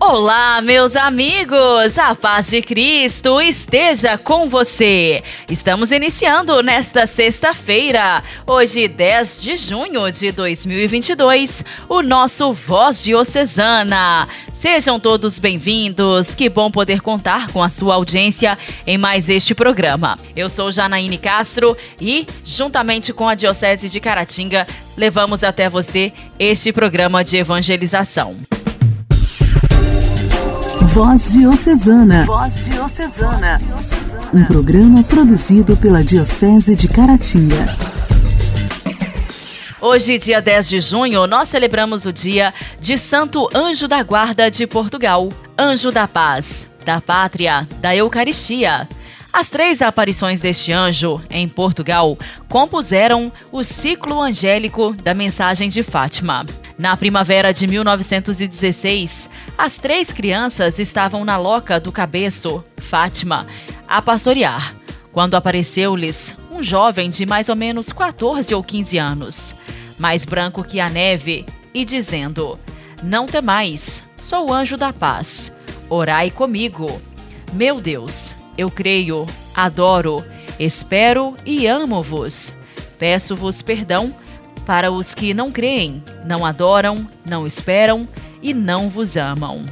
Olá, meus amigos! A paz de Cristo esteja com você! Estamos iniciando nesta sexta-feira, hoje 10 de junho de 2022, o nosso Voz Diocesana. Sejam todos bem-vindos, que bom poder contar com a sua audiência em mais este programa. Eu sou Janaíne Castro e, juntamente com a Diocese de Caratinga, levamos até você este programa de evangelização. Voz Diocesana. Voz Diocesana. Um programa produzido pela Diocese de Caratinga. Hoje, dia 10 de junho, nós celebramos o dia de Santo Anjo da Guarda de Portugal, Anjo da Paz, da Pátria, da Eucaristia. As três aparições deste anjo em Portugal compuseram o ciclo angélico da mensagem de Fátima. Na primavera de 1916, as três crianças estavam na loca do cabeço, Fátima, a pastorear, quando apareceu-lhes um jovem de mais ou menos 14 ou 15 anos, mais branco que a neve, e dizendo: Não temais, sou o anjo da paz. Orai comigo. Meu Deus, eu creio, adoro, espero e amo-vos. Peço-vos perdão para os que não creem, não adoram, não esperam e não vos amam.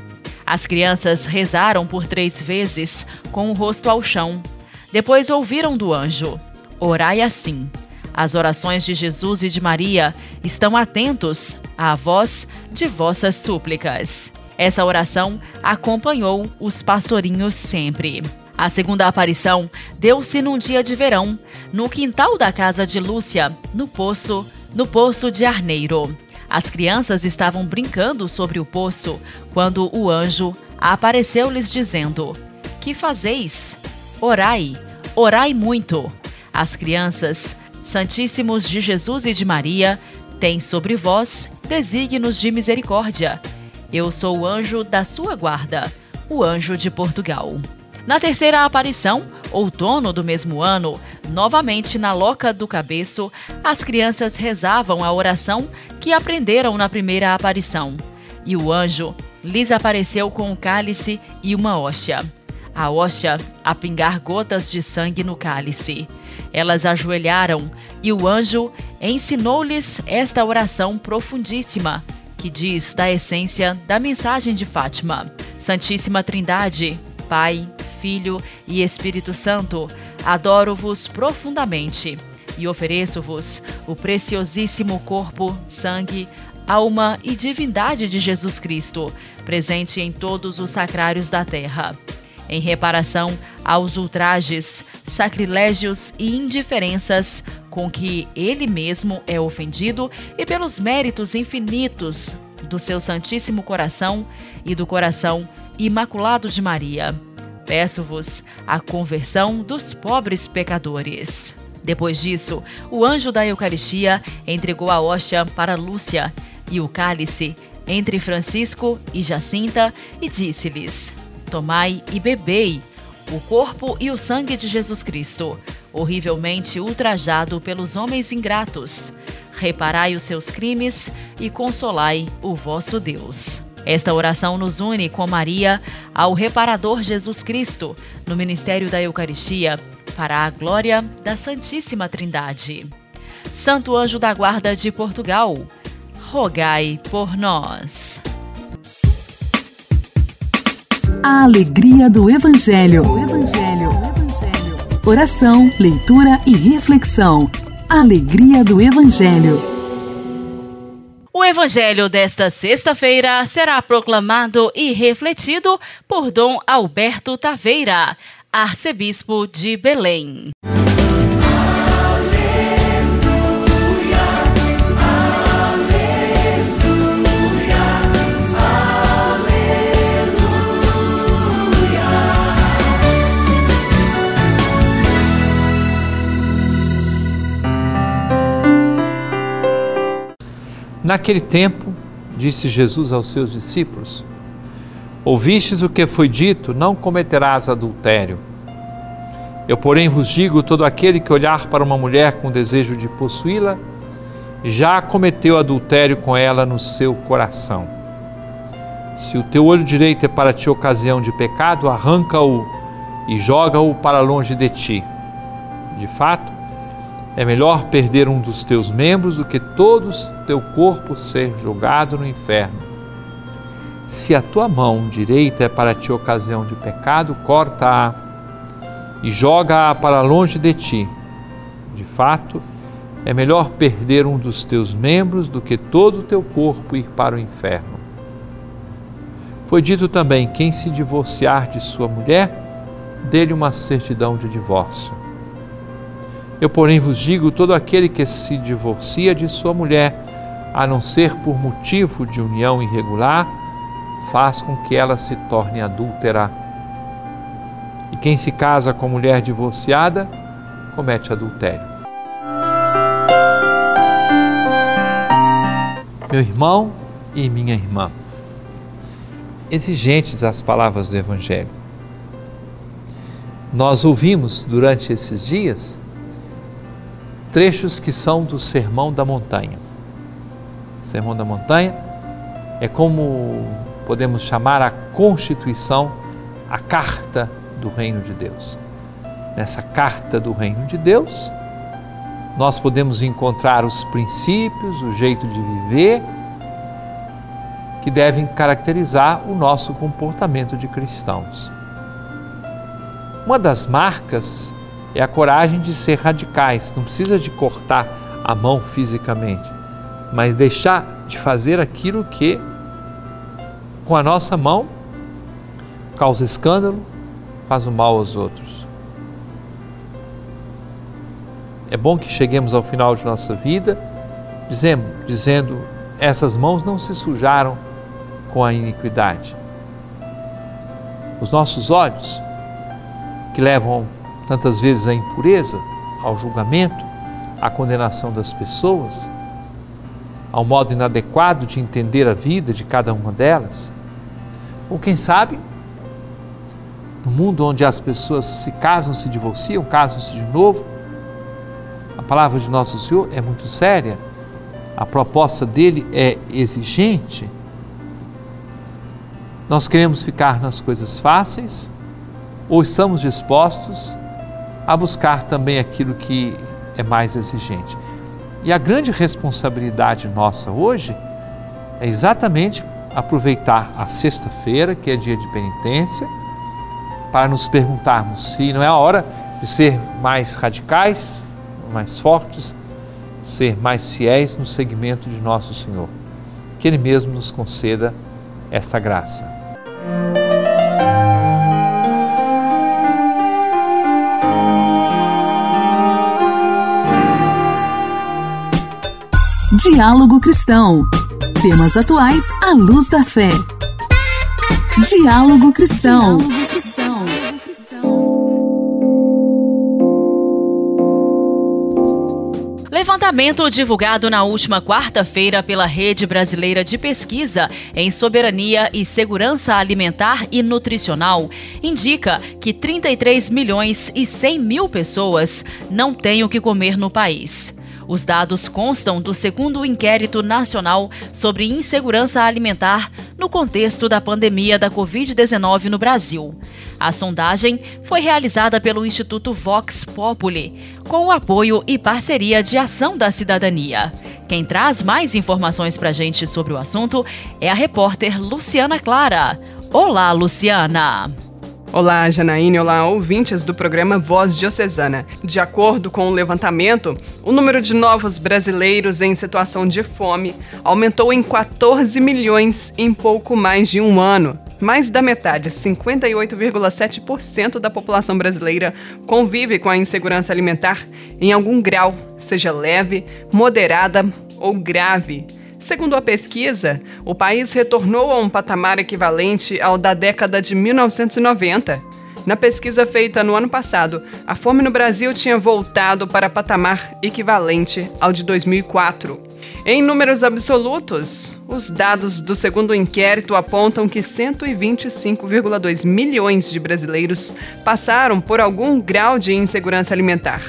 As crianças rezaram por três vezes, com o rosto ao chão. Depois ouviram do anjo: Orai assim. As orações de Jesus e de Maria estão atentos à voz de vossas súplicas. Essa oração acompanhou os pastorinhos sempre. A segunda aparição deu-se num dia de verão, no quintal da casa de Lúcia, no poço no poço de Arneiro. As crianças estavam brincando sobre o poço quando o anjo apareceu-lhes dizendo: Que fazeis? Orai, orai muito. As crianças, Santíssimos de Jesus e de Maria, têm sobre vós desígnios de misericórdia. Eu sou o anjo da sua guarda, o anjo de Portugal. Na terceira aparição, outono do mesmo ano, novamente na loca do cabeço, as crianças rezavam a oração que aprenderam na primeira aparição. E o anjo lhes apareceu com um cálice e uma hóstia. A hóstia a pingar gotas de sangue no cálice. Elas ajoelharam e o anjo ensinou-lhes esta oração profundíssima, que diz da essência da mensagem de Fátima. Santíssima Trindade, Pai, Filho e Espírito Santo, adoro-vos profundamente e ofereço-vos o preciosíssimo corpo, sangue, alma e divindade de Jesus Cristo, presente em todos os sacrários da terra. Em reparação aos ultrajes, sacrilégios e indiferenças com que ele mesmo é ofendido e pelos méritos infinitos do seu Santíssimo Coração e do coração imaculado de Maria Peço-vos a conversão dos pobres pecadores. Depois disso, o anjo da Eucaristia entregou a hóstia para Lúcia e o cálice entre Francisco e Jacinta e disse-lhes: Tomai e bebei o corpo e o sangue de Jesus Cristo, horrivelmente ultrajado pelos homens ingratos. Reparai os seus crimes e consolai o vosso Deus. Esta oração nos une com Maria ao reparador Jesus Cristo no ministério da Eucaristia para a glória da Santíssima Trindade. Santo Anjo da Guarda de Portugal, rogai por nós. A alegria do Evangelho. O Evangelho. Evangelho. Oração, leitura e reflexão. Alegria do Evangelho. O evangelho desta sexta-feira será proclamado e refletido por Dom Alberto Taveira, arcebispo de Belém. Naquele tempo, disse Jesus aos seus discípulos: Ouvistes o que foi dito: Não cometerás adultério. Eu, porém, vos digo: todo aquele que olhar para uma mulher com desejo de possuí-la, já cometeu adultério com ela no seu coração. Se o teu olho direito é para ti ocasião de pecado, arranca-o e joga-o para longe de ti. De fato, é melhor perder um dos teus membros do que todo teu corpo ser jogado no inferno. Se a tua mão direita é para ti ocasião de pecado, corta-a e joga-a para longe de ti. De fato, é melhor perder um dos teus membros do que todo o teu corpo ir para o inferno. Foi dito também: quem se divorciar de sua mulher, dê-lhe uma certidão de divórcio. Eu, porém, vos digo: todo aquele que se divorcia de sua mulher, a não ser por motivo de união irregular, faz com que ela se torne adúltera. E quem se casa com mulher divorciada, comete adultério. Meu irmão e minha irmã, exigentes as palavras do Evangelho. Nós ouvimos durante esses dias trechos que são do Sermão da Montanha. O Sermão da Montanha é como podemos chamar a constituição, a carta do reino de Deus. Nessa carta do reino de Deus, nós podemos encontrar os princípios, o jeito de viver que devem caracterizar o nosso comportamento de cristãos. Uma das marcas é a coragem de ser radicais, não precisa de cortar a mão fisicamente, mas deixar de fazer aquilo que com a nossa mão causa escândalo, faz o mal aos outros. É bom que cheguemos ao final de nossa vida dizendo, dizendo essas mãos não se sujaram com a iniquidade. Os nossos olhos, que levam tantas vezes à impureza, ao julgamento, à condenação das pessoas, ao modo inadequado de entender a vida de cada uma delas, ou quem sabe, no mundo onde as pessoas se casam, se divorciam, casam-se de novo, a palavra de nosso Senhor é muito séria, a proposta dele é exigente. Nós queremos ficar nas coisas fáceis ou estamos dispostos a buscar também aquilo que é mais exigente? E a grande responsabilidade nossa hoje é exatamente aproveitar a sexta-feira, que é dia de penitência, para nos perguntarmos se não é a hora de ser mais radicais, mais fortes, ser mais fiéis no segmento de nosso Senhor. Que Ele mesmo nos conceda esta graça. Diálogo Cristão. Temas atuais à luz da fé. Diálogo Cristão. Diálogo Levantamento divulgado na última quarta-feira pela Rede Brasileira de Pesquisa em Soberania e Segurança Alimentar e Nutricional indica que 33 milhões e 100 mil pessoas não têm o que comer no país. Os dados constam do segundo inquérito nacional sobre insegurança alimentar no contexto da pandemia da Covid-19 no Brasil. A sondagem foi realizada pelo Instituto Vox Populi, com o apoio e parceria de Ação da Cidadania. Quem traz mais informações para a gente sobre o assunto é a repórter Luciana Clara. Olá, Luciana! Olá, Janaíne, olá, ouvintes do programa Voz Diocesana. De acordo com o levantamento, o número de novos brasileiros em situação de fome aumentou em 14 milhões em pouco mais de um ano. Mais da metade, 58,7% da população brasileira, convive com a insegurança alimentar em algum grau, seja leve, moderada ou grave. Segundo a pesquisa, o país retornou a um patamar equivalente ao da década de 1990. Na pesquisa feita no ano passado, a fome no Brasil tinha voltado para patamar equivalente ao de 2004. Em números absolutos, os dados do segundo inquérito apontam que 125,2 milhões de brasileiros passaram por algum grau de insegurança alimentar.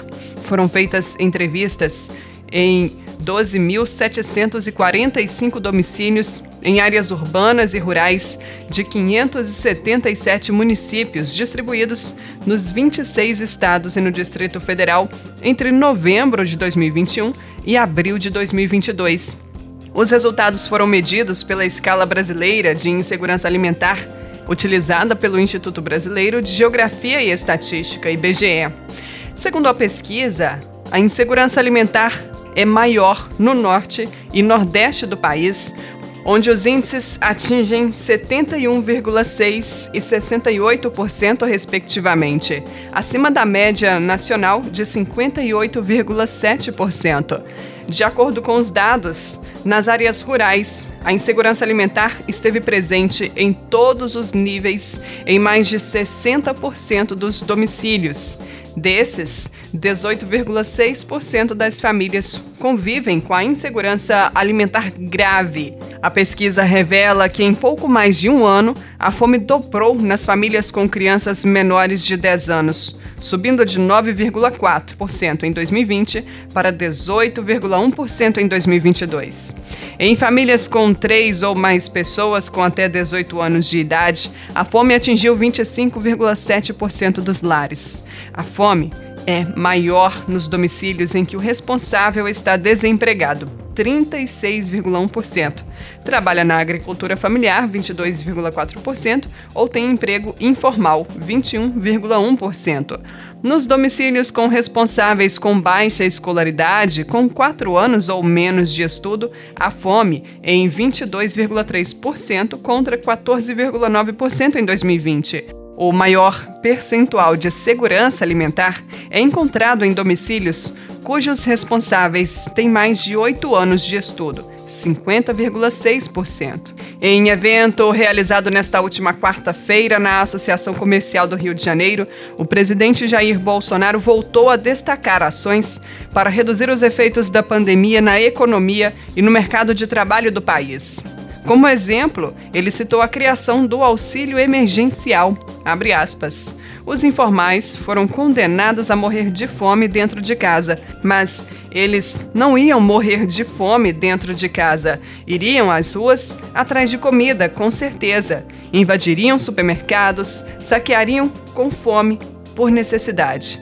Foram feitas entrevistas em 12.745 domicílios em áreas urbanas e rurais de 577 municípios distribuídos nos 26 estados e no Distrito Federal entre novembro de 2021 e abril de 2022. Os resultados foram medidos pela escala brasileira de insegurança alimentar, utilizada pelo Instituto Brasileiro de Geografia e Estatística, IBGE. Segundo a pesquisa, a insegurança alimentar é maior no norte e nordeste do país, onde os índices atingem 71,6% e 68%, respectivamente, acima da média nacional de 58,7%. De acordo com os dados, nas áreas rurais, a insegurança alimentar esteve presente em todos os níveis, em mais de 60% dos domicílios. Desses, 18,6% das famílias convivem com a insegurança alimentar grave. A pesquisa revela que em pouco mais de um ano, a fome dobrou nas famílias com crianças menores de 10 anos, subindo de 9,4% em 2020 para 18,1% em 2022. Em famílias com três ou mais pessoas com até 18 anos de idade, a fome atingiu 25,7% dos lares. A fome é maior nos domicílios em que o responsável está desempregado, 36,1%. Trabalha na agricultura familiar, 22,4%, ou tem emprego informal, 21,1%. Nos domicílios com responsáveis com baixa escolaridade, com 4 anos ou menos de estudo, a fome é em 22,3% contra 14,9% em 2020. O maior percentual de segurança alimentar é encontrado em domicílios cujos responsáveis têm mais de oito anos de estudo, 50,6%. Em evento realizado nesta última quarta-feira na Associação Comercial do Rio de Janeiro, o presidente Jair Bolsonaro voltou a destacar ações para reduzir os efeitos da pandemia na economia e no mercado de trabalho do país. Como exemplo, ele citou a criação do auxílio emergencial. Os informais foram condenados a morrer de fome dentro de casa, mas eles não iam morrer de fome dentro de casa. Iriam às ruas atrás de comida, com certeza. Invadiriam supermercados, saqueariam com fome por necessidade.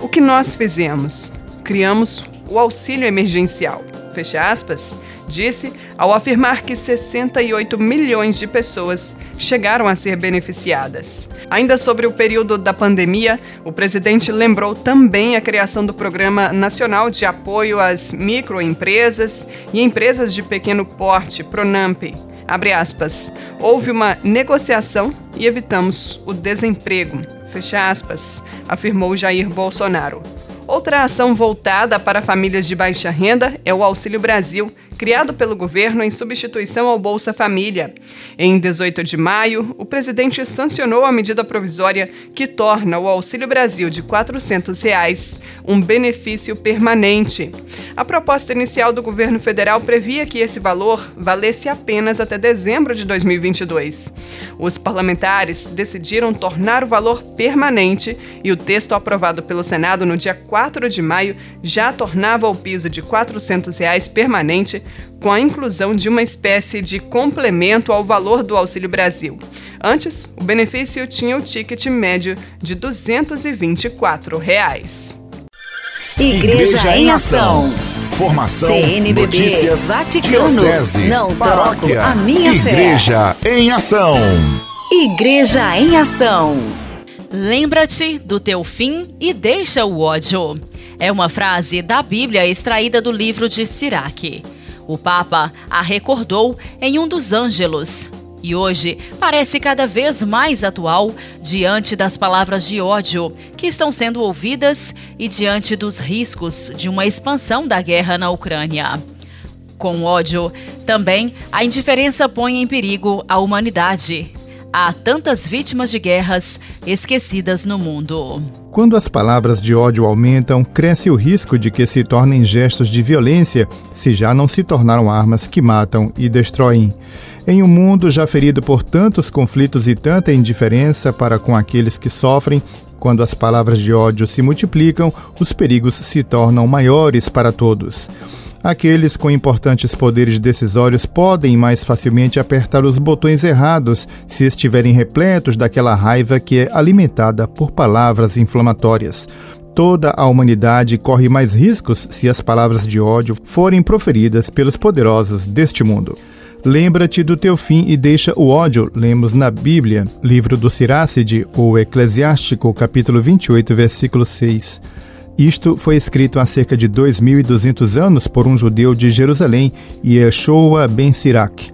O que nós fizemos? Criamos o auxílio emergencial. Fecha aspas disse ao afirmar que 68 milhões de pessoas chegaram a ser beneficiadas. Ainda sobre o período da pandemia, o presidente lembrou também a criação do Programa Nacional de Apoio às Microempresas e Empresas de Pequeno Porte, PRONAMP. Abre aspas. Houve uma negociação e evitamos o desemprego. Fecha aspas, afirmou Jair Bolsonaro. Outra ação voltada para famílias de baixa renda é o Auxílio Brasil, criado pelo governo em substituição ao Bolsa Família. Em 18 de maio, o presidente sancionou a medida provisória que torna o Auxílio Brasil de 400 reais um benefício permanente. A proposta inicial do governo federal previa que esse valor valesse apenas até dezembro de 2022. Os parlamentares decidiram tornar o valor permanente e o texto aprovado pelo Senado no dia 4 4 de maio já tornava o piso de 400 reais permanente, com a inclusão de uma espécie de complemento ao valor do Auxílio Brasil. Antes, o benefício tinha o ticket médio de 224 reais. Igreja, Igreja em Ação. Formação, CNBB, notícias, Vaticano, diocese, não paróquia, a minha Igreja fé. em Ação. Igreja em Ação. Lembra-te do teu fim e deixa o ódio. É uma frase da Bíblia extraída do livro de Siraque. O Papa a recordou em um dos ângelos e hoje parece cada vez mais atual diante das palavras de ódio que estão sendo ouvidas e diante dos riscos de uma expansão da guerra na Ucrânia. Com ódio, também a indiferença põe em perigo a humanidade Há tantas vítimas de guerras esquecidas no mundo. Quando as palavras de ódio aumentam, cresce o risco de que se tornem gestos de violência, se já não se tornaram armas que matam e destroem. Em um mundo já ferido por tantos conflitos e tanta indiferença para com aqueles que sofrem, quando as palavras de ódio se multiplicam, os perigos se tornam maiores para todos. Aqueles com importantes poderes decisórios podem mais facilmente apertar os botões errados se estiverem repletos daquela raiva que é alimentada por palavras inflamatórias. Toda a humanidade corre mais riscos se as palavras de ódio forem proferidas pelos poderosos deste mundo. Lembra-te do teu fim e deixa o ódio, lemos na Bíblia, livro do Siracide, ou Eclesiástico, capítulo 28, versículo 6. Isto foi escrito há cerca de 2.200 anos por um judeu de Jerusalém, Yeshua ben Sirac.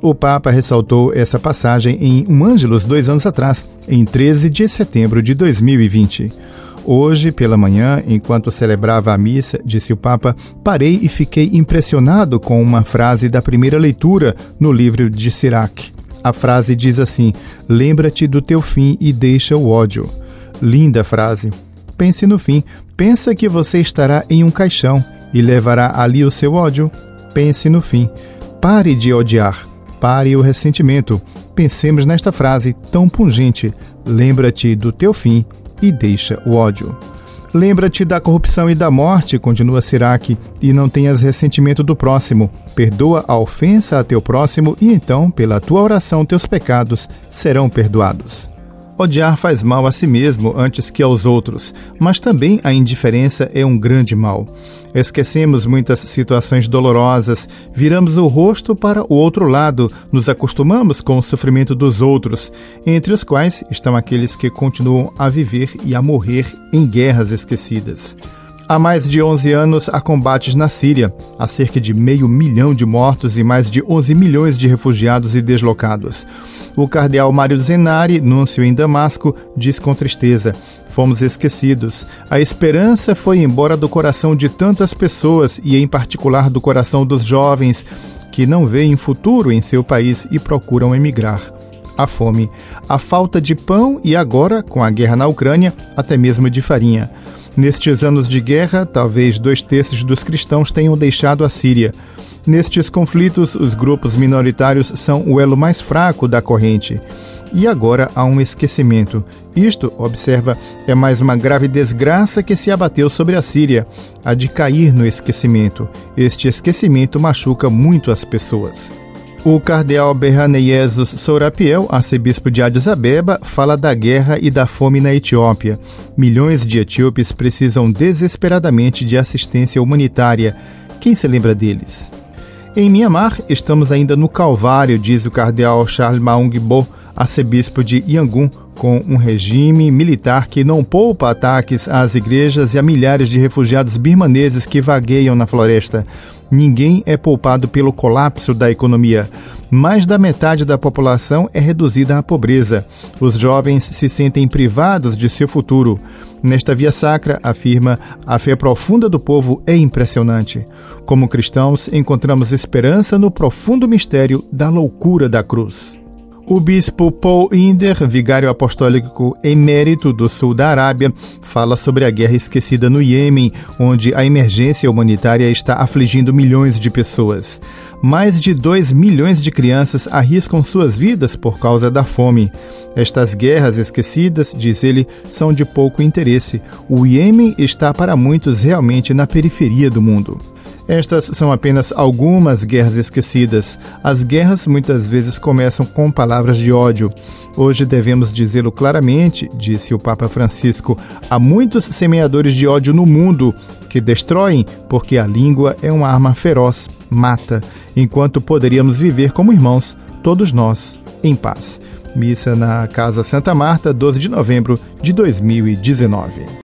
O Papa ressaltou essa passagem em um Ângelos dois anos atrás, em 13 de setembro de 2020. Hoje, pela manhã, enquanto celebrava a missa, disse o Papa, parei e fiquei impressionado com uma frase da primeira leitura no livro de Sirac. A frase diz assim: Lembra-te do teu fim e deixa o ódio. Linda frase. Pense no fim, Pensa que você estará em um caixão e levará ali o seu ódio? Pense no fim. Pare de odiar. Pare o ressentimento. Pensemos nesta frase tão pungente: Lembra-te do teu fim e deixa o ódio. Lembra-te da corrupção e da morte, continua Sirac, e não tenhas ressentimento do próximo. Perdoa a ofensa a teu próximo, e então, pela tua oração, teus pecados serão perdoados. Odiar faz mal a si mesmo antes que aos outros, mas também a indiferença é um grande mal. Esquecemos muitas situações dolorosas, viramos o rosto para o outro lado, nos acostumamos com o sofrimento dos outros, entre os quais estão aqueles que continuam a viver e a morrer em guerras esquecidas. Há mais de 11 anos há combates na Síria, há cerca de meio milhão de mortos e mais de 11 milhões de refugiados e deslocados. O cardeal Mário Zenari, núncio em Damasco, diz com tristeza: Fomos esquecidos. A esperança foi embora do coração de tantas pessoas e, em particular, do coração dos jovens que não veem futuro em seu país e procuram emigrar a fome, a falta de pão e agora, com a guerra na Ucrânia, até mesmo de farinha. Nestes anos de guerra, talvez dois terços dos cristãos tenham deixado a Síria. Nestes conflitos, os grupos minoritários são o elo mais fraco da corrente. E agora há um esquecimento. Isto, observa, é mais uma grave desgraça que se abateu sobre a Síria, a de cair no esquecimento. Este esquecimento machuca muito as pessoas. O cardeal Berhaneyesus Sourapiel, arcebispo de Addis Abeba, fala da guerra e da fome na Etiópia. Milhões de etíopes precisam desesperadamente de assistência humanitária. Quem se lembra deles? Em Mianmar, estamos ainda no Calvário, diz o cardeal Charles Maung Bo, arcebispo de Yangon, com um regime militar que não poupa ataques às igrejas e a milhares de refugiados birmaneses que vagueiam na floresta. Ninguém é poupado pelo colapso da economia. Mais da metade da população é reduzida à pobreza. Os jovens se sentem privados de seu futuro. Nesta via sacra, afirma, a fé profunda do povo é impressionante. Como cristãos, encontramos esperança no profundo mistério da loucura da cruz. O bispo Paul Inder, vigário apostólico emérito do sul da Arábia, fala sobre a guerra esquecida no Iêmen, onde a emergência humanitária está afligindo milhões de pessoas. Mais de 2 milhões de crianças arriscam suas vidas por causa da fome. Estas guerras esquecidas, diz ele, são de pouco interesse. O Iêmen está para muitos realmente na periferia do mundo. Estas são apenas algumas guerras esquecidas. As guerras muitas vezes começam com palavras de ódio. Hoje devemos dizê-lo claramente, disse o Papa Francisco. Há muitos semeadores de ódio no mundo que destroem porque a língua é uma arma feroz, mata, enquanto poderíamos viver como irmãos, todos nós, em paz. Missa na Casa Santa Marta, 12 de novembro de 2019.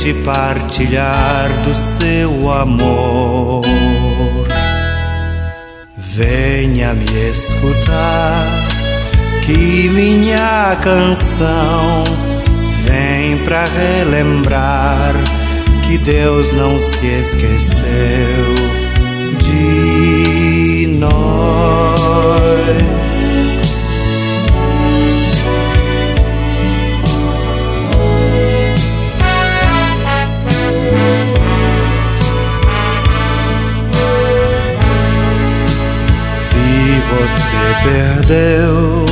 Aceite partilhar do seu amor, venha me escutar que minha canção vem pra relembrar que Deus não se esqueceu de nós. Perdeu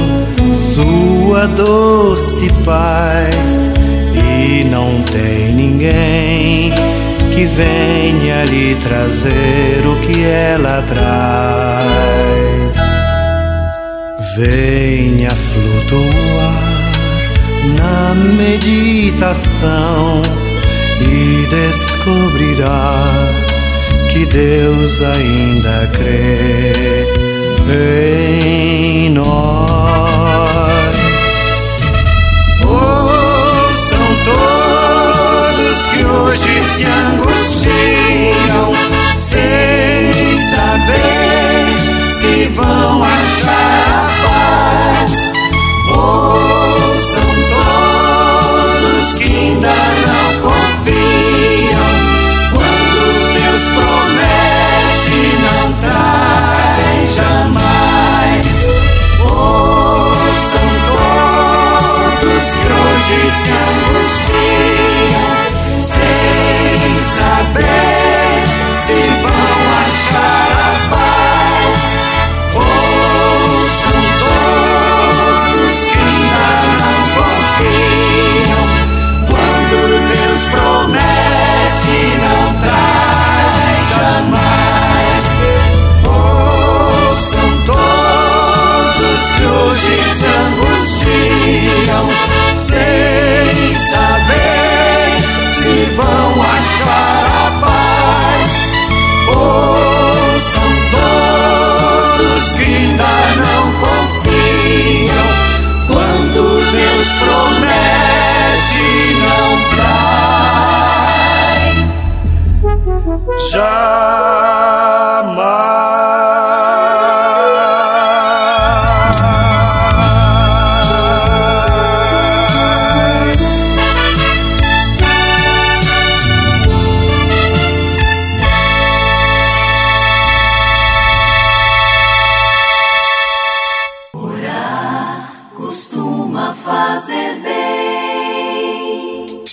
sua doce paz e não tem ninguém que venha lhe trazer o que ela traz. Venha flutuar na meditação e descobrirá que Deus ainda crê em nós. Hoje se angustiam sem saber se vão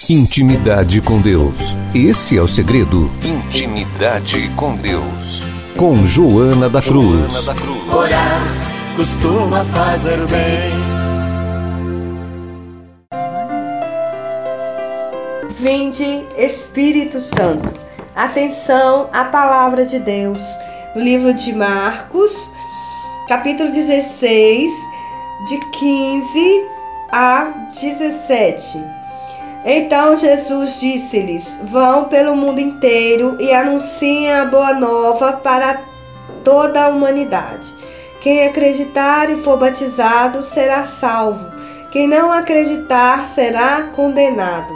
Intimidade com Deus. Esse é o segredo. Intimidade com Deus. Com Joana da Cruz. Orar costuma fazer bem. Vinde, Espírito Santo. Atenção à palavra de Deus. No livro de Marcos, capítulo 16, de 15 a 17. Então Jesus disse-lhes: Vão pelo mundo inteiro e anunciem a boa nova para toda a humanidade. Quem acreditar e for batizado será salvo. Quem não acreditar será condenado.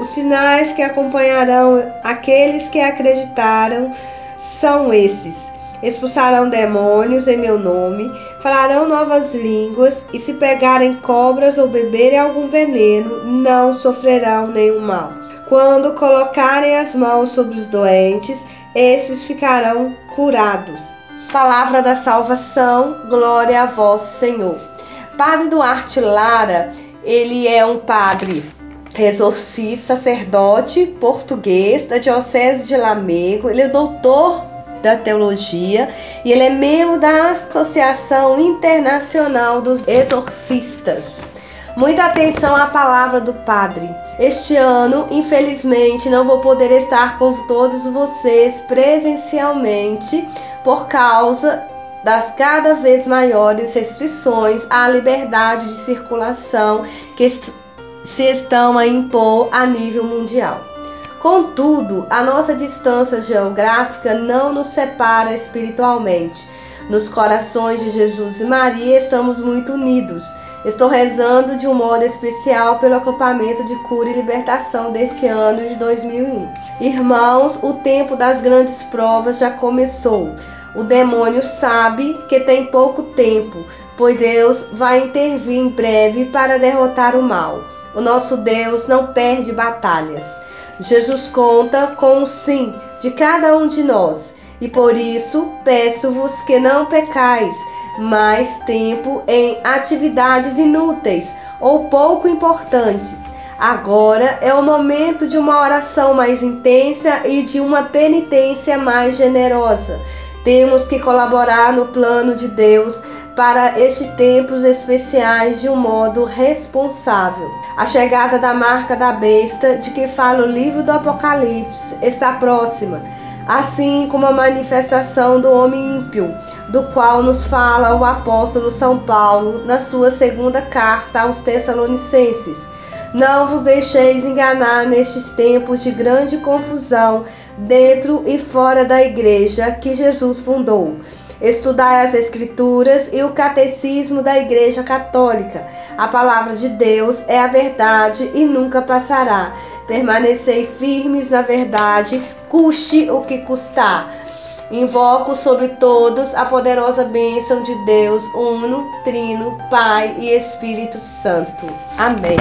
Os sinais que acompanharão aqueles que acreditaram são esses: expulsarão demônios em meu nome, falarão novas línguas, e se pegarem cobras ou beberem algum veneno, não sofrerão nenhum mal. Quando colocarem as mãos sobre os doentes, esses ficarão curados. Palavra da salvação, glória a vós, Senhor. Padre Duarte Lara, ele é um padre exorcista, sacerdote português da Diocese de Lamego. Ele é doutor da teologia e ele é membro da Associação Internacional dos Exorcistas. Muita atenção à palavra do Padre. Este ano, infelizmente, não vou poder estar com todos vocês presencialmente por causa das cada vez maiores restrições à liberdade de circulação que se estão a impor a nível mundial. Contudo, a nossa distância geográfica não nos separa espiritualmente. Nos corações de Jesus e Maria estamos muito unidos. Estou rezando de um modo especial pelo acampamento de cura e libertação deste ano de 2001. Irmãos, o tempo das grandes provas já começou. O demônio sabe que tem pouco tempo, pois Deus vai intervir em breve para derrotar o mal. O nosso Deus não perde batalhas. Jesus conta com o sim de cada um de nós, e por isso peço-vos que não pecais mais tempo em atividades inúteis ou pouco importantes. Agora é o momento de uma oração mais intensa e de uma penitência mais generosa. Temos que colaborar no plano de Deus para estes tempos especiais de um modo responsável. A chegada da marca da besta, de que fala o livro do Apocalipse, está próxima, assim como a manifestação do homem ímpio, do qual nos fala o apóstolo São Paulo na sua segunda carta aos Tessalonicenses. Não vos deixeis enganar nestes tempos de grande confusão dentro e fora da igreja que Jesus fundou Estudai as Escrituras e o Catecismo da Igreja Católica. A palavra de Deus é a verdade e nunca passará. Permanecei firmes na verdade, custe o que custar. Invoco sobre todos a poderosa bênção de Deus, Uno, Trino, Pai e Espírito Santo. Amém.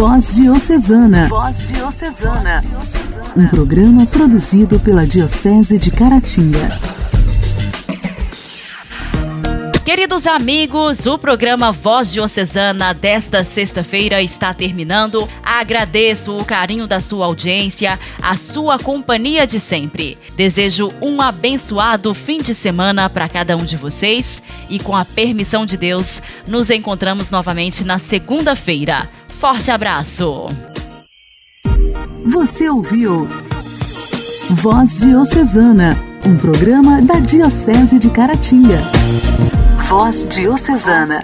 Voz Diocesana. Voz Diocesana. Um programa produzido pela Diocese de Caratinga. Queridos amigos, o programa Voz Diocesana desta sexta-feira está terminando. Agradeço o carinho da sua audiência, a sua companhia de sempre. Desejo um abençoado fim de semana para cada um de vocês e, com a permissão de Deus, nos encontramos novamente na segunda-feira. Forte abraço! Você ouviu Voz Diocesana, um programa da Diocese de Caratinga. Voz Diocesana.